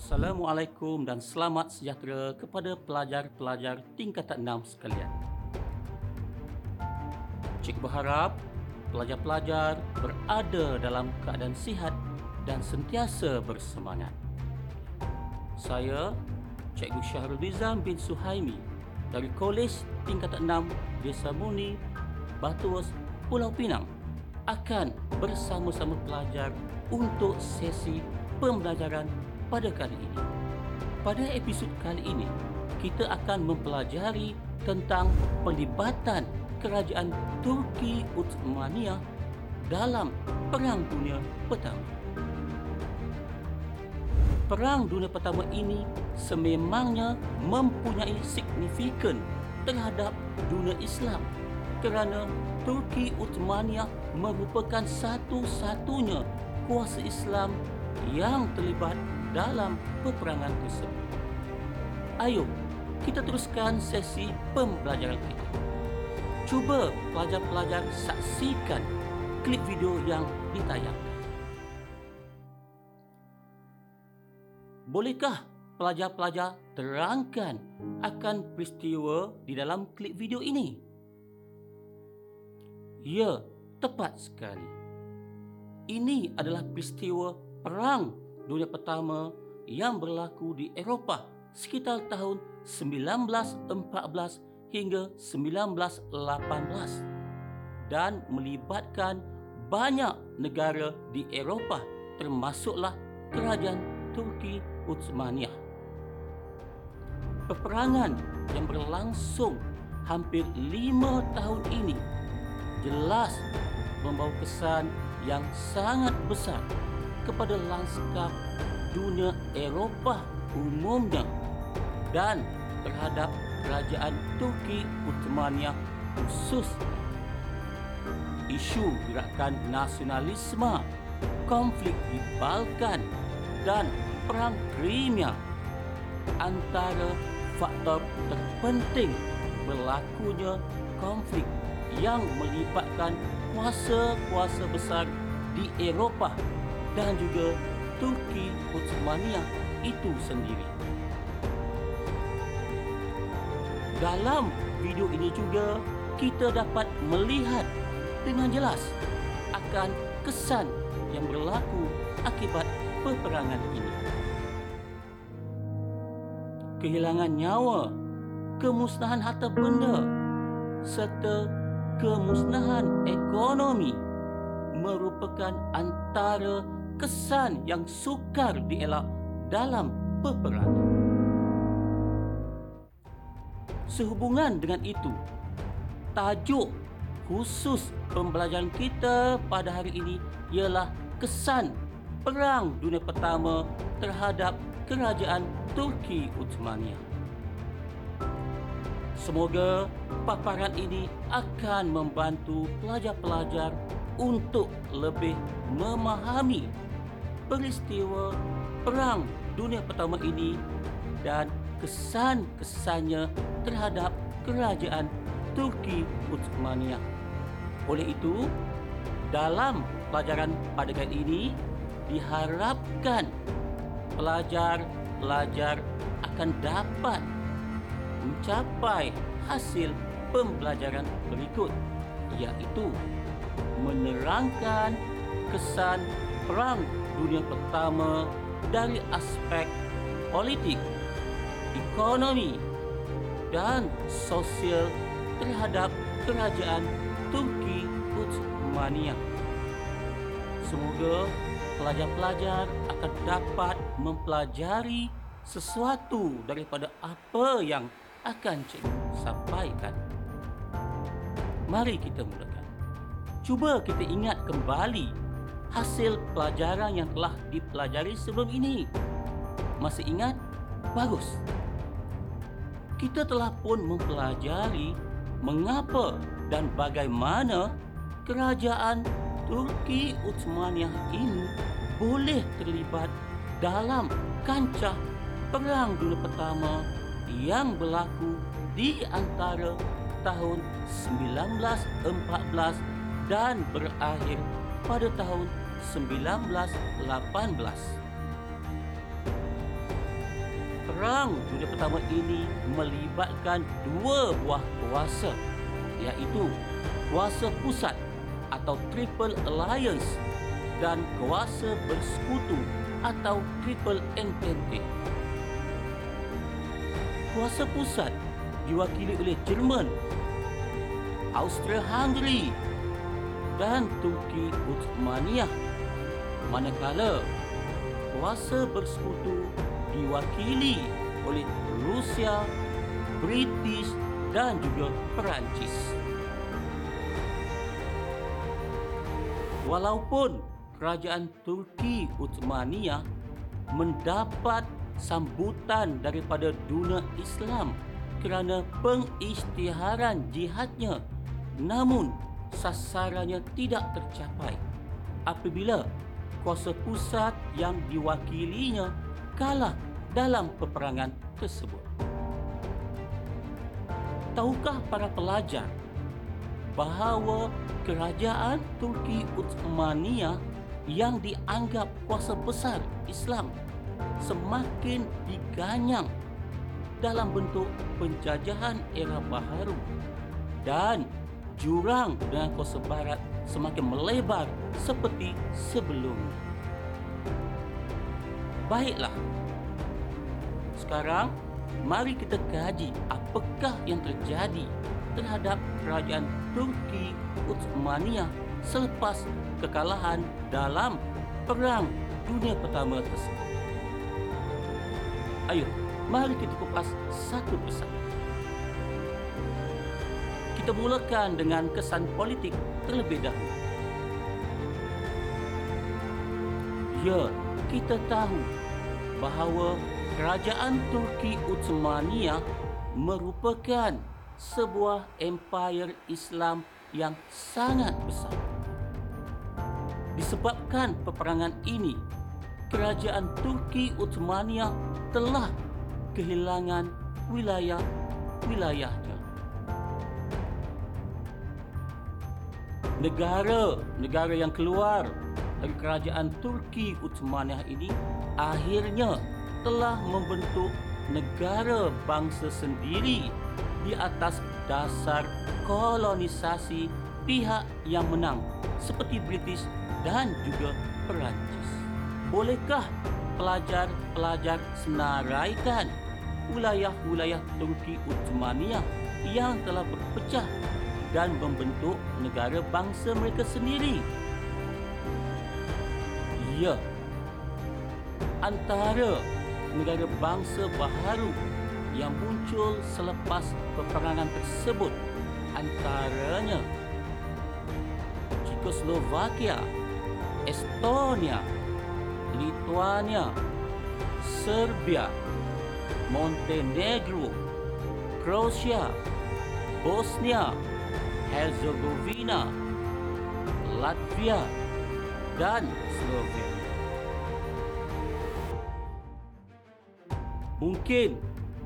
Assalamualaikum dan selamat sejahtera kepada pelajar-pelajar tingkatan 6 sekalian. Cik berharap pelajar-pelajar berada dalam keadaan sihat dan sentiasa bersemangat. Saya, Cikgu Syahrul Nizam bin Suhaimi dari Kolej Tingkatan 6 Desa Muni, Batuas, Pulau Pinang akan bersama-sama pelajar untuk sesi pembelajaran pada kali ini. Pada episod kali ini, kita akan mempelajari tentang pelibatan kerajaan Turki Uthmaniyah dalam Perang Dunia Pertama. Perang Dunia Pertama ini sememangnya mempunyai signifikan terhadap dunia Islam kerana Turki Uthmaniyah merupakan satu-satunya kuasa Islam yang terlibat dalam peperangan tersebut. Ayo, kita teruskan sesi pembelajaran kita. Cuba pelajar-pelajar saksikan klip video yang ditayangkan. Bolehkah pelajar-pelajar terangkan akan peristiwa di dalam klip video ini? Ya, tepat sekali. Ini adalah peristiwa Perang Dunia Pertama yang berlaku di Eropah sekitar tahun 1914 hingga 1918 dan melibatkan banyak negara di Eropah termasuklah kerajaan Turki Utsmaniyah. Peperangan yang berlangsung hampir lima tahun ini jelas membawa kesan yang sangat besar kepada lanskap dunia Eropah umumnya dan terhadap kerajaan Turki Uthmaniyah khusus. Isu gerakan nasionalisme, konflik di Balkan dan perang Crimea antara faktor terpenting berlakunya konflik yang melibatkan kuasa-kuasa besar di Eropah dan juga Turki Utsmaniyah itu sendiri. Dalam video ini juga kita dapat melihat dengan jelas akan kesan yang berlaku akibat peperangan ini. Kehilangan nyawa, kemusnahan harta benda serta kemusnahan ekonomi merupakan antara kesan yang sukar dielak dalam peperangan. Sehubungan dengan itu, tajuk khusus pembelajaran kita pada hari ini ialah kesan Perang Dunia Pertama terhadap kerajaan Turki Uthmaniyah. Semoga paparan ini akan membantu pelajar-pelajar untuk lebih memahami peristiwa Perang Dunia Pertama ini dan kesan-kesannya terhadap kerajaan Turki Uthmaniyah. Oleh itu, dalam pelajaran pada kali ini diharapkan pelajar-pelajar akan dapat mencapai hasil pembelajaran berikut iaitu menerangkan kesan Perang Dunia Pertama dari aspek politik, ekonomi dan sosial terhadap kerajaan Turki Uthmaniyah. Semoga pelajar-pelajar akan dapat mempelajari sesuatu daripada apa yang akan cikgu sampaikan. Mari kita mulakan. Cuba kita ingat kembali hasil pelajaran yang telah dipelajari sebelum ini. Masih ingat? Bagus. Kita telah pun mempelajari mengapa dan bagaimana kerajaan Turki Uthmaniyah ini boleh terlibat dalam kancah Perang Dunia Pertama yang berlaku di antara tahun 1914 dan berakhir pada tahun 1918. Perang Dunia Pertama ini melibatkan dua buah kuasa iaitu kuasa pusat atau Triple Alliance dan kuasa bersekutu atau Triple Entente. Kuasa pusat diwakili oleh Jerman, Austria-Hungary dan Turki Uthmaniyah. Manakala kuasa bersekutu diwakili oleh Rusia, British dan juga Perancis. Walaupun kerajaan Turki Uthmaniyah mendapat sambutan daripada dunia Islam kerana pengisytiharan jihadnya namun sasarannya tidak tercapai apabila kuasa pusat yang diwakilinya kalah dalam peperangan tersebut. Tahukah para pelajar bahawa kerajaan Turki Uthmaniyah yang dianggap kuasa besar Islam semakin diganyang dalam bentuk penjajahan era baharu dan jurang dengan kuasa barat semakin melebar seperti sebelumnya. Baiklah. Sekarang mari kita kaji apakah yang terjadi terhadap kerajaan Turki Uthmaniyah selepas kekalahan dalam Perang Dunia Pertama tersebut. Ayo, mari kita kupas satu persatu. Kita mulakan dengan kesan politik terlebih dahulu. Ya, kita tahu bahawa kerajaan Turki Uthmaniyah merupakan sebuah empire Islam yang sangat besar. Disebabkan peperangan ini, kerajaan Turki Uthmaniyah telah kehilangan wilayah-wilayahnya. Negara-negara yang keluar dari kerajaan Turki Uthmaniyah ini akhirnya telah membentuk negara bangsa sendiri di atas dasar kolonisasi pihak yang menang seperti British dan juga Perancis. Bolehkah pelajar-pelajar senaraikan wilayah-wilayah Turki Uthmaniyah yang telah berpecah dan membentuk negara bangsa mereka sendiri? Ya. Antara negara bangsa baharu yang muncul selepas peperangan tersebut antaranya Czechoslovakia, Estonia, Lithuania, Serbia, Montenegro, Croatia, Bosnia, Herzegovina, Latvia dan Slovenia. Mungkin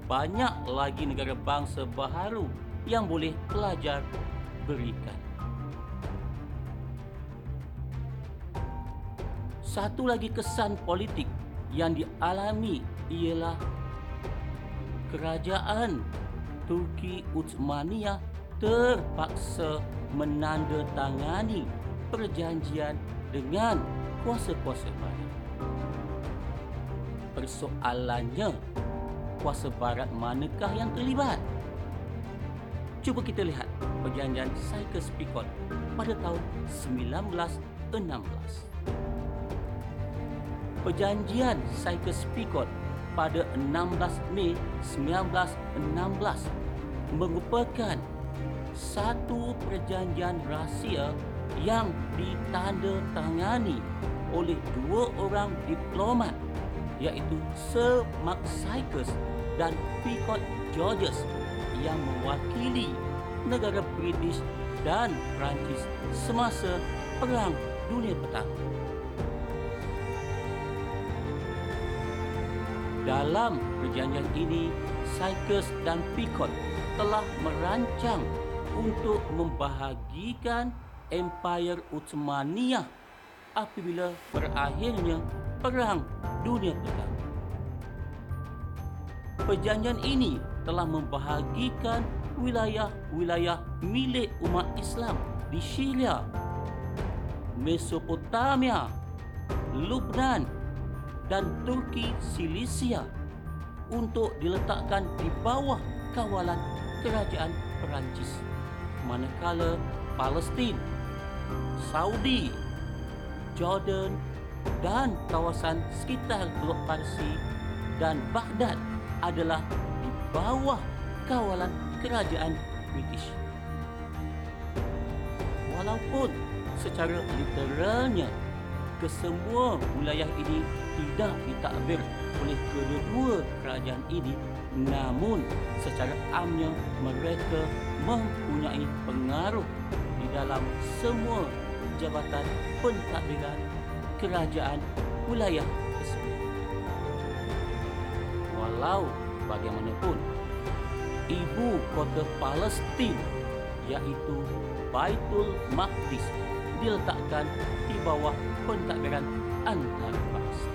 banyak lagi negara bangsa baharu yang boleh pelajar berikan. Satu lagi kesan politik yang dialami ialah kerajaan Turki Uthmaniyah terpaksa menandatangani perjanjian dengan kuasa-kuasa barat. Persoalannya, kuasa barat manakah yang terlibat? Cuba kita lihat perjanjian Sykes-Picot pada tahun 1916. Perjanjian Sykes-Picot pada 16 Mei 1916 merupakan satu perjanjian rahsia yang ditandatangani oleh dua orang diplomat iaitu Sir Mark Sykes dan Picot Georges yang mewakili negara British dan Perancis semasa Perang Dunia Pertama. Dalam perjanjian ini, Sykes dan Picot telah merancang untuk membahagikan Empire Uthmaniyah apabila berakhirnya Perang Dunia Pertama. perjanjian ini telah membahagikan wilayah-wilayah milik umat Islam di Syria, Mesopotamia, Lubnan dan Turki Silisia untuk diletakkan di bawah kawalan kerajaan Perancis. Manakala Palestin, Saudi, Jordan dan kawasan sekitar Teluk Parsi dan Baghdad adalah di bawah kawalan kerajaan British. Walaupun secara literalnya kesemua wilayah ini tidak ditakbir oleh kedua-dua kerajaan ini namun secara amnya mereka mempunyai pengaruh di dalam semua jabatan pentadbiran kerajaan wilayah tersebut. Walau bagaimanapun, ibu kota Palestin iaitu Baitul Maqdis diletakkan di bawah pentadbiran antarabangsa.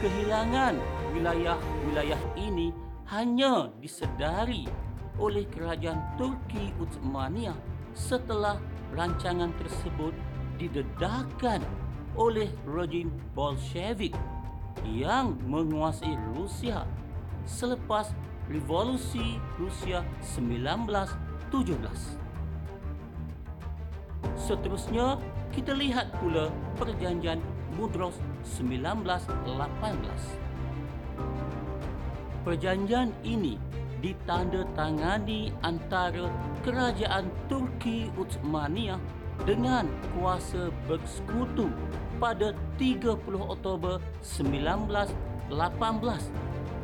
Kehilangan wilayah-wilayah ini hanya disedari oleh kerajaan Turki Utsmaniyah setelah rancangan tersebut didedahkan oleh rejim Bolshevik yang menguasai Rusia selepas revolusi Rusia 1917. Seterusnya, kita lihat pula perjanjian Mudros 1918. Perjanjian ini ditandatangani antara kerajaan Turki Utsmaniyah dengan kuasa bersekutu pada 30 Oktober 1918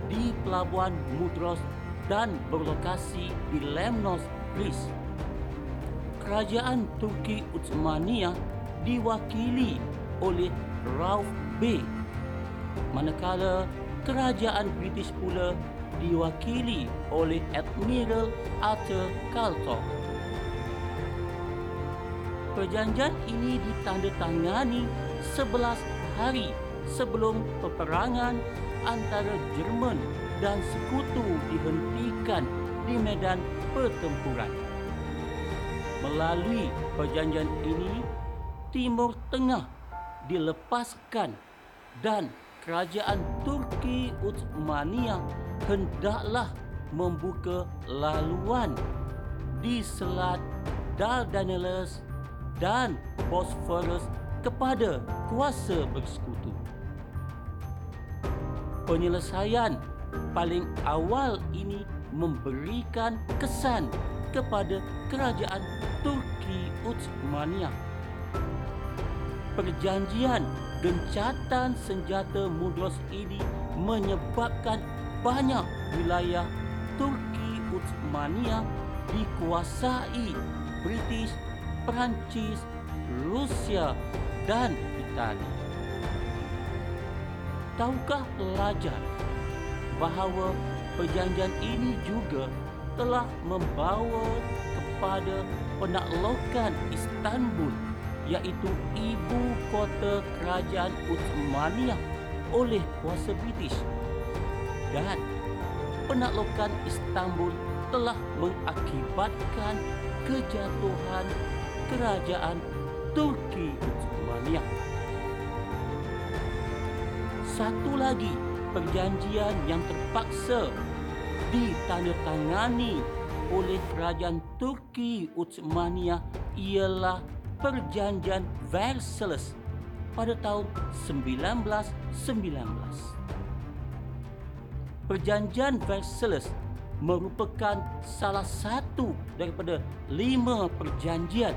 di Pelabuhan Mudros dan berlokasi di Lemnos, Greece kerajaan Turki Utsmaniyah diwakili oleh Rauf B. Manakala kerajaan British pula diwakili oleh Admiral Arthur Carlton. Perjanjian ini ditandatangani 11 hari sebelum peperangan antara Jerman dan sekutu dihentikan di medan pertempuran. Melalui perjanjian ini, Timur Tengah dilepaskan dan kerajaan Turki Utsmaniyah hendaklah membuka laluan di Selat Dardanelles dan Bosphorus kepada kuasa bersekutu. Penyelesaian paling awal ini memberikan kesan kepada kerajaan Turki Utsmaniyah. Perjanjian gencatan senjata Mudros ini menyebabkan banyak wilayah Turki Utsmaniyah dikuasai British, Perancis, Rusia dan Itali. Tahukah pelajar bahawa perjanjian ini juga telah membawa kepada penaklukan Istanbul iaitu ibu kota kerajaan Utsmaniyah oleh kuasa British dan penaklukan Istanbul telah mengakibatkan kejatuhan kerajaan Turki Utsmaniyah. Satu lagi perjanjian yang terpaksa ditandatangani oleh kerajaan Turki Utsmaniyah ialah Perjanjian Versailles pada tahun 1919. Perjanjian Versailles merupakan salah satu daripada lima perjanjian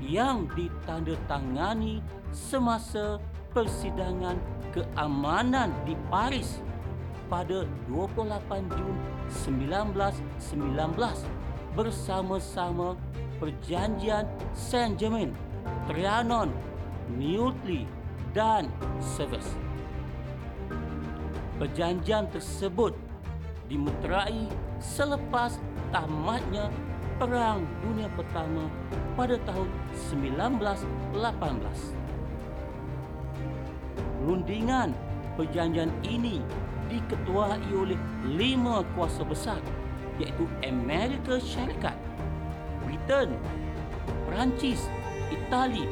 yang ditandatangani semasa persidangan keamanan di Paris pada 28 Jun 1919 bersama-sama Perjanjian Saint-Germain, Trianon, Neuilly dan Sevres. Perjanjian tersebut dimeterai selepas tamatnya Perang Dunia Pertama pada tahun 1918. Rundingan perjanjian ini diketuai oleh lima kuasa besar iaitu Amerika Syarikat, Britain, Perancis, Itali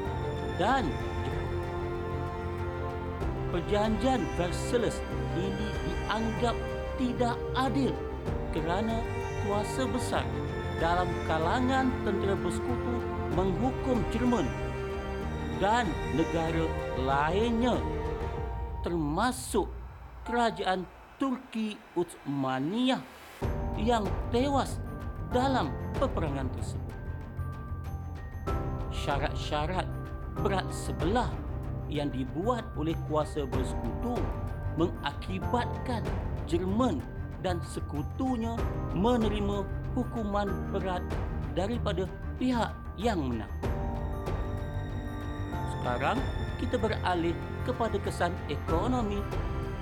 dan Jepun. Perjanjian Versailles ini dianggap tidak adil kerana kuasa besar dalam kalangan tentera bersekutu menghukum Jerman dan negara lainnya termasuk kerajaan Turki Uthmaniyah yang tewas dalam peperangan tersebut. Syarat-syarat berat sebelah yang dibuat oleh kuasa bersekutu mengakibatkan Jerman dan sekutunya menerima hukuman berat daripada pihak yang menang. Sekarang kita beralih kepada kesan ekonomi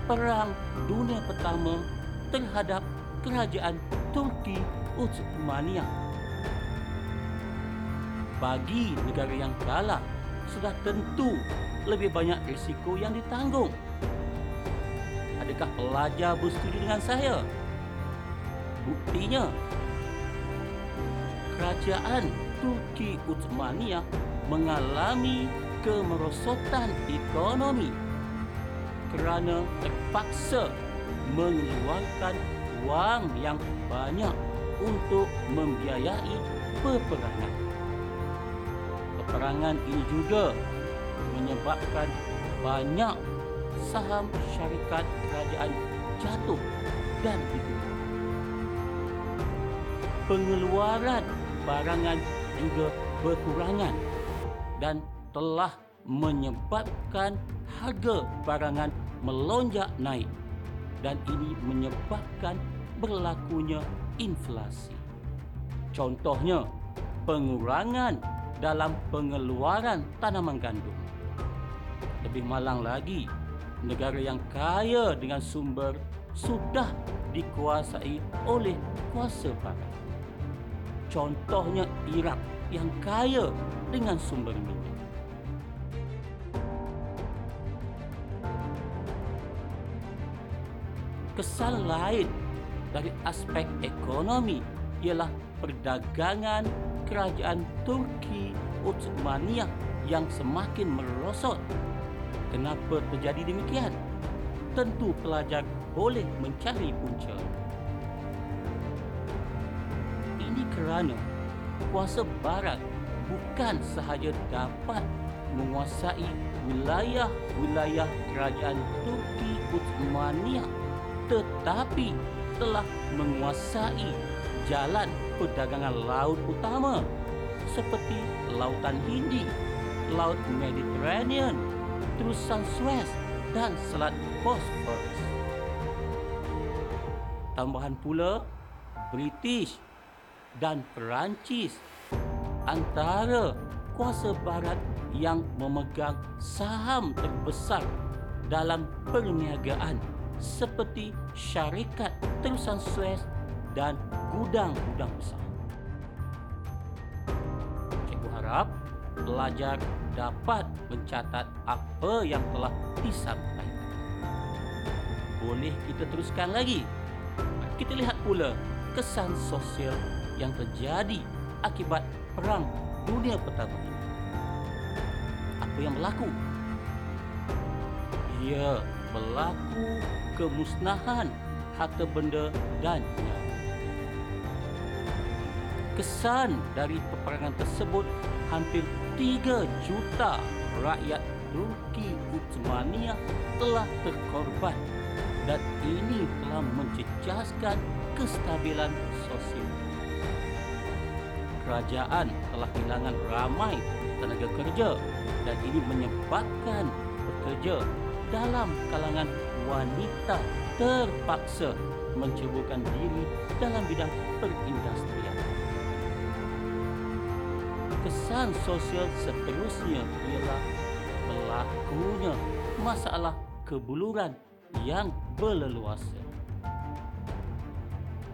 Perang Dunia Pertama terhadap kerajaan Turki Uthmaniyah. Bagi negara yang kalah, sudah tentu lebih banyak risiko yang ditanggung. Adakah pelajar bersetuju dengan saya? Buktinya, kerajaan Turki Uthmaniyah mengalami kemerosotan ekonomi kerana terpaksa mengeluarkan wang yang banyak untuk membiayai peperangan. Peperangan ini juga menyebabkan banyak saham syarikat kerajaan jatuh dan ditutup. Pengeluaran barangan juga berkurangan dan telah menyebabkan harga barangan melonjak naik dan ini menyebabkan berlakunya inflasi. Contohnya, pengurangan dalam pengeluaran tanaman gandum. Lebih malang lagi, negara yang kaya dengan sumber sudah dikuasai oleh kuasa barat. Contohnya Iraq yang kaya dengan sumber minyak. Kesan lain dari aspek ekonomi ialah perdagangan kerajaan Turki Uthmaniyah yang semakin merosot. Kenapa terjadi demikian? Tentu pelajar boleh mencari punca. Ini kerana kuasa barat bukan sahaja dapat menguasai wilayah-wilayah kerajaan Turki Uthmaniyah tetapi telah menguasai jalan perdagangan laut utama seperti Lautan Hindi, Laut Mediterranean, Terusan Suez dan Selat Bosphorus. Tambahan pula, British dan Perancis antara kuasa barat yang memegang saham terbesar dalam perniagaan seperti syarikat terusan Suez dan gudang-gudang besar. Cikgu harap pelajar dapat mencatat apa yang telah disampaikan. Boleh kita teruskan lagi? Kita lihat pula kesan sosial yang terjadi akibat Perang Dunia Pertama ini. Apa yang berlaku? Ya, berlaku kemusnahan harta benda dan nyawa. Kesan dari peperangan tersebut hampir 3 juta rakyat Turki Uthmaniyah telah terkorban dan ini telah mencecaskan kestabilan sosial. Kerajaan telah kehilangan ramai tenaga kerja dan ini menyebabkan pekerja dalam kalangan wanita terpaksa menceburkan diri dalam bidang perindustrian. Kesan sosial seterusnya ialah berlakunya masalah kebuluran yang berleluasa.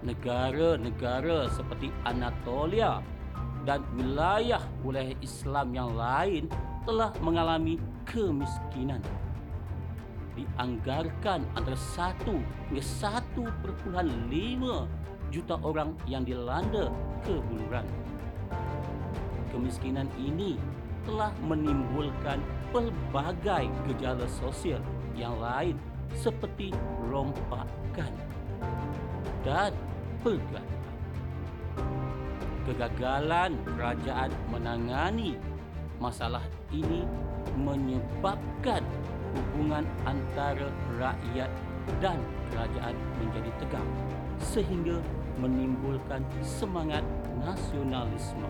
Negara-negara seperti Anatolia dan wilayah-wilayah Islam yang lain telah mengalami kemiskinan dianggarkan antara 1 hingga 1.5 juta orang yang dilanda kebuluran. Kemiskinan ini telah menimbulkan pelbagai gejala sosial yang lain seperti rompakan dan pergerakan. Kegagalan kerajaan menangani masalah ini menyebabkan hubungan antara rakyat dan kerajaan menjadi tegang sehingga menimbulkan semangat nasionalisme.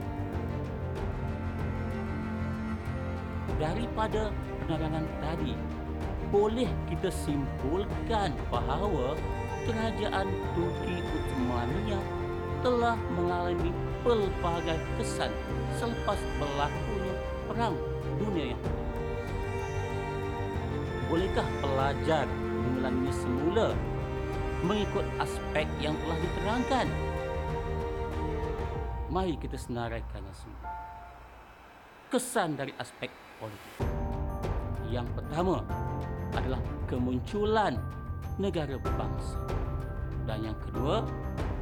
Daripada penerangan tadi, boleh kita simpulkan bahawa kerajaan Turki Uthmaniyah telah mengalami pelbagai kesan selepas berlakunya Perang Dunia yang Bolehkah pelajar mengulanginya semula mengikut aspek yang telah diterangkan? Mari kita senaraikannya semua. Kesan dari aspek politik. Yang pertama, adalah kemunculan negara bangsa. Dan yang kedua,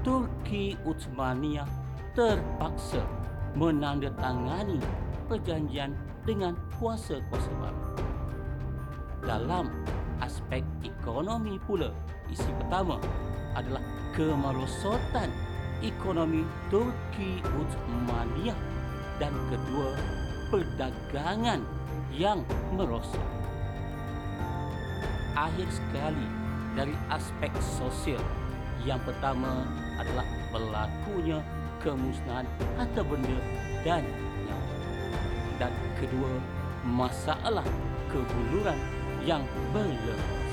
Turki Uthmaniyah terpaksa menandatangani perjanjian dengan kuasa-kuasa baru. Dalam aspek ekonomi pula, isi pertama adalah kemerosotan ekonomi Turki Uthmaniyah dan kedua perdagangan yang merosot akhir sekali dari aspek sosial. Yang pertama adalah berlakunya kemusnahan harta benda dan nyawa. Dan kedua, masalah kebuluran yang berlepas.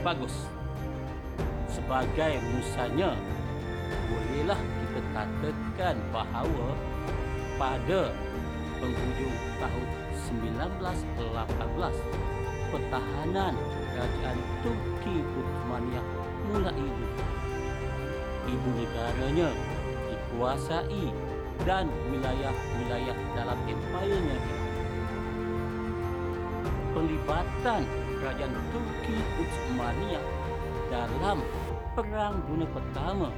Bagus. Sebagai musanya, bolehlah kita katakan bahawa pada penghujung tahun 1918 pertahanan kerajaan Turki Uthmaniyah mulai ibu. Ibu negaranya dikuasai dan wilayah-wilayah dalam empayanya Pelibatan kerajaan Turki Uthmaniyah dalam Perang Dunia Pertama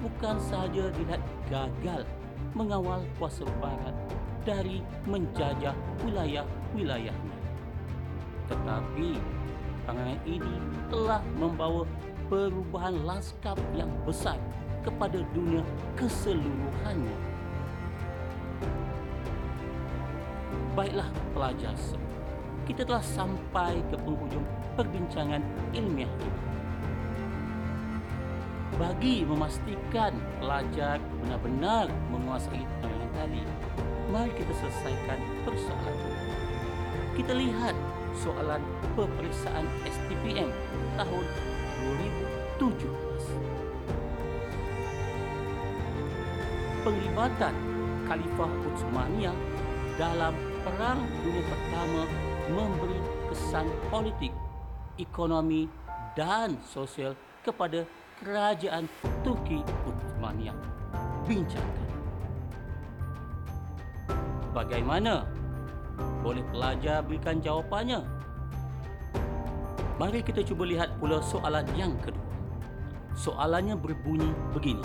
bukan sahaja dilihat gagal mengawal kuasa barat dari menjajah wilayah-wilayahnya. Tetapi perangai ini telah membawa perubahan lanskap yang besar kepada dunia keseluruhannya. Baiklah pelajar semua, kita telah sampai ke penghujung perbincangan ilmiah ini bagi memastikan pelajar benar-benar menguasai yang tadi, mari kita selesaikan persoalan. Kita lihat soalan peperiksaan STPM tahun 2017. Penglibatan Khalifah Utsmaniyah dalam Perang Dunia Pertama memberi kesan politik, ekonomi dan sosial kepada kerajaan Turki Uthmaniyah bincangkan. Bagaimana? Boleh pelajar berikan jawapannya? Mari kita cuba lihat pula soalan yang kedua. Soalannya berbunyi begini.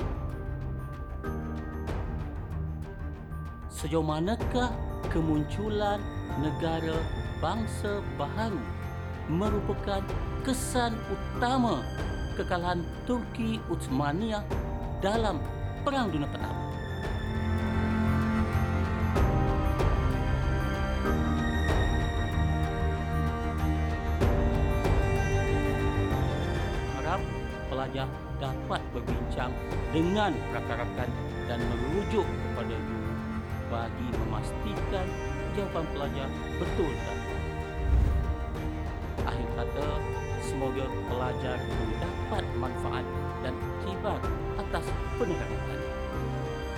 Sejauh manakah kemunculan negara bangsa baharu merupakan kesan utama kekalahan Turki Uthmaniyah dalam Perang Dunia Pertama. Harap pelajar dapat berbincang dengan rakan-rakan dan merujuk kepada guru bagi memastikan jawapan pelajar betul dan akhir kata semoga pelajar mendapat manfaat dan tiba atas tadi.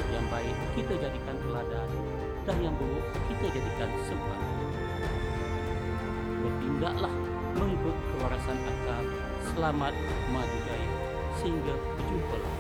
Yang baik kita jadikan teladan dan yang buruk kita jadikan sebab. Bertindaklah mengikut kewarasan akal. Selamat maju jaya. Sehingga berjumpa lagi.